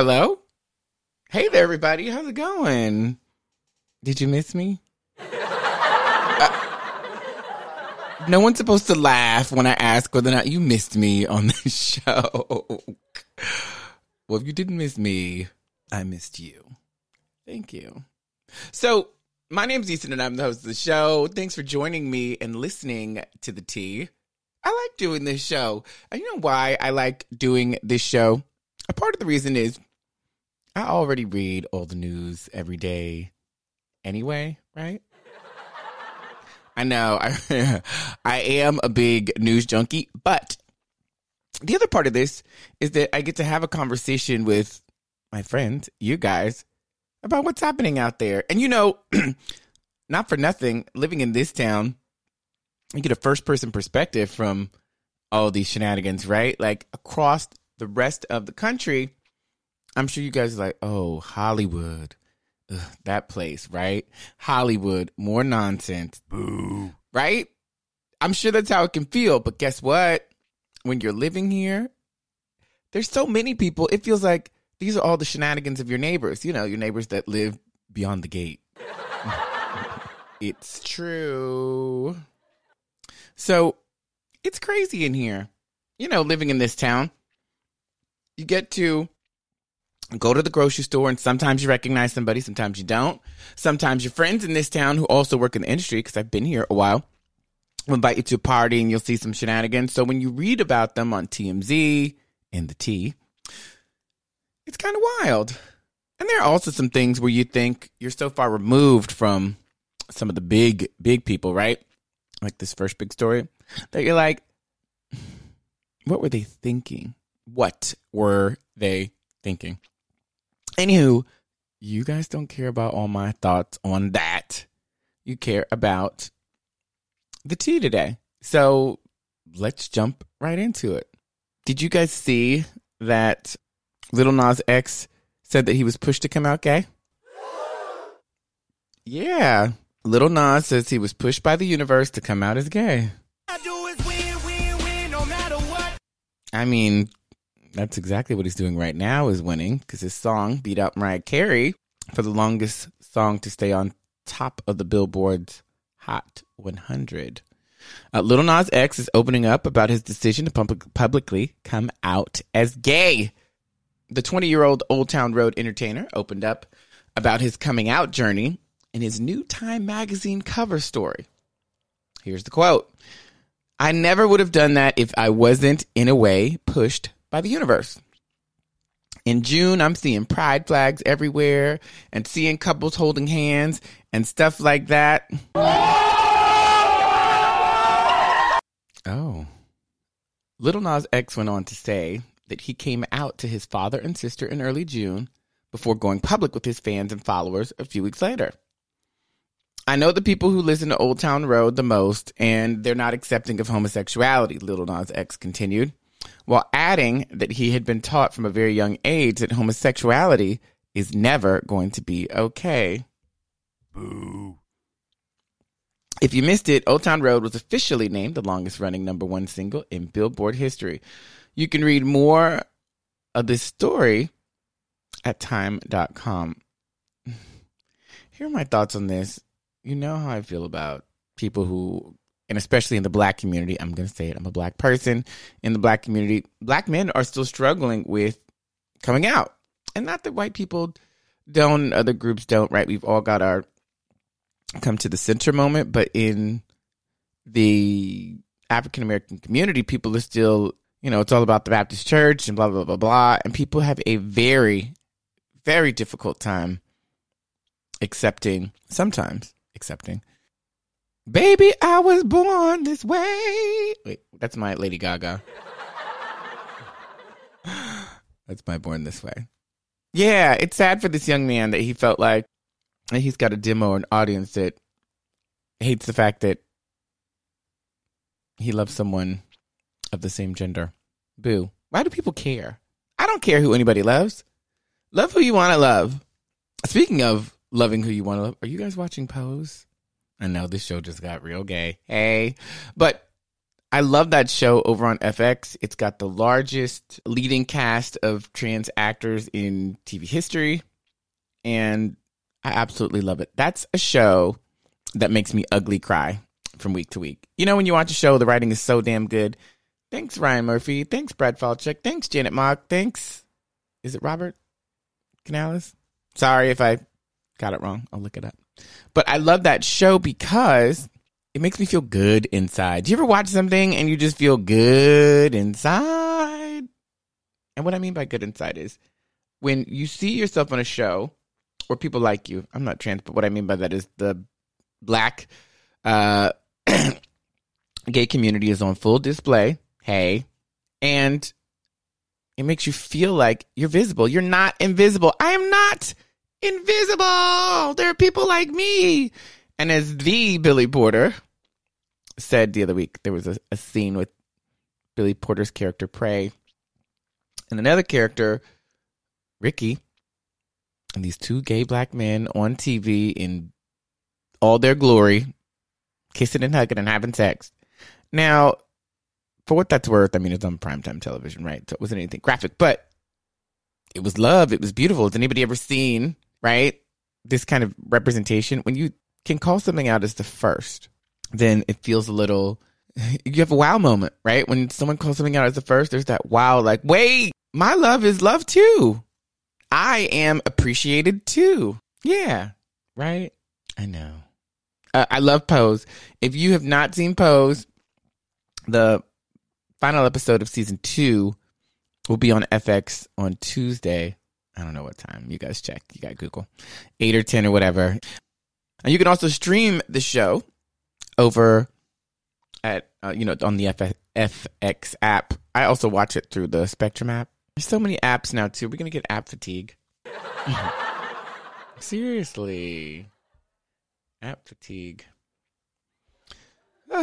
Hello? Hey there, everybody. How's it going? Did you miss me? Uh, no one's supposed to laugh when I ask whether or not you missed me on the show. well, if you didn't miss me, I missed you. Thank you. So, my name's Ethan and I'm the host of the show. Thanks for joining me and listening to the T. I like doing this show. And you know why I like doing this show? A part of the reason is I already read all the news every day anyway, right? I know I I am a big news junkie, but the other part of this is that I get to have a conversation with my friends, you guys, about what's happening out there. And you know, not for nothing, living in this town, you get a first person perspective from all these shenanigans, right? Like across the rest of the country, I'm sure you guys are like, oh, Hollywood. Ugh, that place, right? Hollywood, more nonsense. Boo. Right? I'm sure that's how it can feel. But guess what? When you're living here, there's so many people, it feels like these are all the shenanigans of your neighbors, you know, your neighbors that live beyond the gate. it's true. So it's crazy in here. You know, living in this town. You get to go to the grocery store and sometimes you recognize somebody, sometimes you don't. Sometimes your friends in this town who also work in the industry, because I've been here a while, will invite you to a party and you'll see some shenanigans. So when you read about them on TMZ and the T, it's kind of wild. And there are also some things where you think you're so far removed from some of the big, big people, right? Like this first big story, that you're like, what were they thinking? What were they thinking? Anywho, you guys don't care about all my thoughts on that. You care about the tea today. So let's jump right into it. Did you guys see that Lil Nas X said that he was pushed to come out gay? Yeah. Lil Nas says he was pushed by the universe to come out as gay. I mean, that's exactly what he's doing right now is winning because his song beat out Mariah Carey for the longest song to stay on top of the Billboard's Hot 100. Uh, Lil Nas X is opening up about his decision to public- publicly come out as gay. The 20 year old Old Town Road entertainer opened up about his coming out journey in his new Time magazine cover story. Here's the quote I never would have done that if I wasn't, in a way, pushed by the universe. In June, I'm seeing pride flags everywhere and seeing couples holding hands and stuff like that. Oh. Lil Nas X went on to say that he came out to his father and sister in early June before going public with his fans and followers a few weeks later. I know the people who listen to Old Town Road the most, and they're not accepting of homosexuality, Lil Nas X continued while adding that he had been taught from a very young age that homosexuality is never going to be okay. Boo. If you missed it, Old Town Road was officially named the longest running number one single in Billboard history. You can read more of this story at time.com. Here are my thoughts on this. You know how I feel about people who and especially in the black community, I'm going to say it, I'm a black person in the black community, black men are still struggling with coming out. And not that white people don't, other groups don't, right? We've all got our come to the center moment, but in the African American community, people are still, you know, it's all about the Baptist church and blah, blah, blah, blah. And people have a very, very difficult time accepting, sometimes accepting Baby, I was born this way. Wait, that's my Lady Gaga. that's my Born This Way. Yeah, it's sad for this young man that he felt like he's got a demo an audience that hates the fact that he loves someone of the same gender. Boo. Why do people care? I don't care who anybody loves. Love who you want to love. Speaking of loving who you want to love, are you guys watching Pose? I know this show just got real gay. Hey, but I love that show over on FX. It's got the largest leading cast of trans actors in TV history. And I absolutely love it. That's a show that makes me ugly cry from week to week. You know, when you watch a show, the writing is so damn good. Thanks, Ryan Murphy. Thanks, Brad Falchuk. Thanks, Janet Mock. Thanks. Is it Robert Canales? Sorry if I got it wrong. I'll look it up. But I love that show because it makes me feel good inside. Do you ever watch something and you just feel good inside? And what I mean by good inside is when you see yourself on a show or people like you. I'm not trans, but what I mean by that is the black uh, gay community is on full display. Hey, and it makes you feel like you're visible. You're not invisible. I am not invisible. There are people like me. And as the Billy Porter said the other week, there was a, a scene with Billy Porter's character Pray and another character, Ricky, and these two gay black men on TV in all their glory, kissing and hugging and having sex. Now, for what that's worth, I mean, it's on primetime television, right? So it wasn't anything graphic, but it was love. It was beautiful. Has anybody ever seen, right? This kind of representation. When you can call something out as the first, then it feels a little, you have a wow moment, right? When someone calls something out as the first, there's that wow, like, wait, my love is love too. I am appreciated too. Yeah, right? I know. Uh, I love Pose. If you have not seen Pose, the final episode of season two will be on FX on Tuesday. I don't know what time. You guys check. You got Google. 8 or 10 or whatever. And you can also stream the show over at, uh, you know, on the F- FX app. I also watch it through the Spectrum app. There's so many apps now, too. We're going to get app fatigue. Seriously. App fatigue.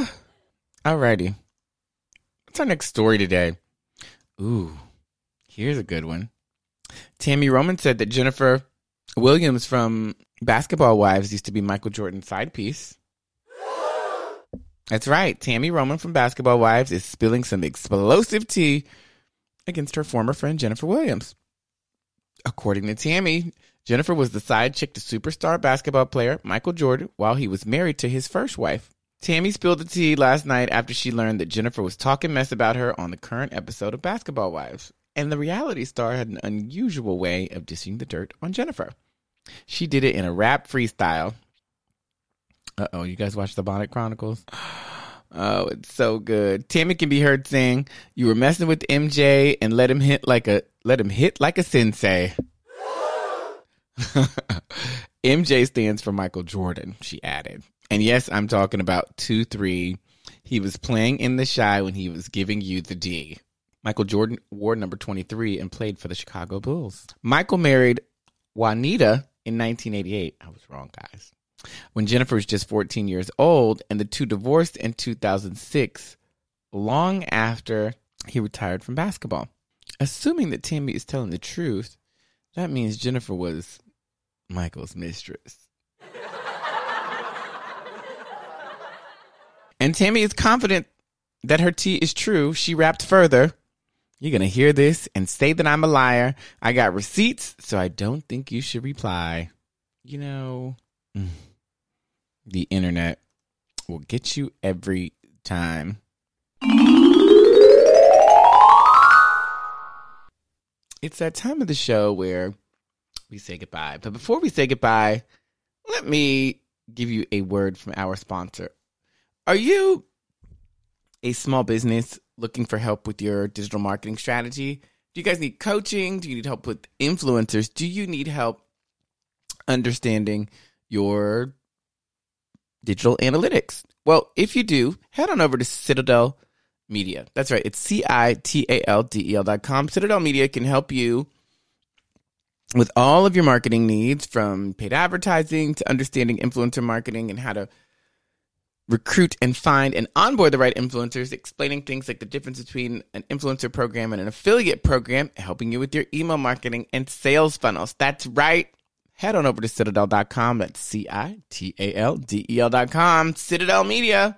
Alrighty. What's our next story today? Ooh, here's a good one. Tami Roman said that Jennifer Williams from Basketball Wives used to be Michael Jordan's side piece. That's right. Tami Roman from Basketball Wives is spilling some explosive tea against her former friend Jennifer Williams. According to Tami, Jennifer was the side chick to superstar basketball player Michael Jordan while he was married to his first wife. Tami spilled the tea last night after she learned that Jennifer was talking mess about her on the current episode of Basketball Wives. And the reality star had an unusual way of dishing the dirt on Jennifer. She did it in a rap freestyle. Uh oh, you guys watch the Bonnet Chronicles? Oh, it's so good. Tami can be heard saying, "You were messing with MJ and let him hit like a let him hit like a sensei." MJ stands for Michael Jordan, she added. And yes, I'm talking about 2 3. He was playing in the Chi when he was giving you the D. Michael Jordan wore number 23 and played for the Chicago Bulls. Michael married Juanita in 1988. I was wrong, guys. When Jennifer was just 14 years old, and the two divorced in 2006, long after he retired from basketball. Assuming that Tami is telling the truth, that means Jennifer was Michael's mistress. and Tami is confident that her tea is true. She rapped further. You're going to hear this and say that I'm a liar. I got receipts, so I don't think you should reply. You know, mm, the internet will get you every time. It's that time of the show where we say goodbye. But before we say goodbye, let me give you a word from our sponsor. Are you a small business looking for help with your digital marketing strategy? Do you guys need coaching? Do you need help with influencers? Do you need help understanding your digital analytics? Well, if you do, head on over to Citadel Media. That's right. It's C I T A L D E L dot com. Citadel Media can help you with all of your marketing needs from paid advertising to understanding influencer marketing and how to recruit and find and onboard the right influencers, explaining things like the difference between an influencer program and an affiliate program, helping you with your email marketing and sales funnels. That's right. Head on over to citadel.com. That's C I T A L D E L.com. Citadel Media.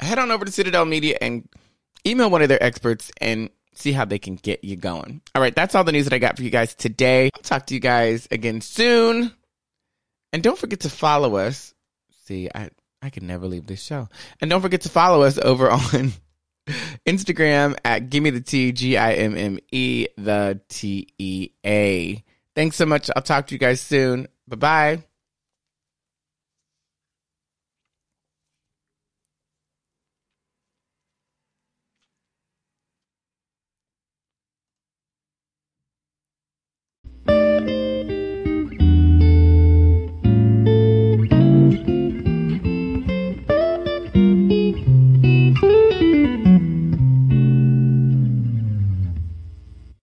head on over to Citadel Media and email one of their experts and see how they can get you going. All right, that's all the news that I got for you guys today. I'll talk to you guys again soon. And don't forget to follow us. See, I I could never leave this show. And don't forget to follow us over on Instagram at Gimme the Tea G I M M E the T E A. Thanks so much. I'll talk to you guys soon. Bye bye.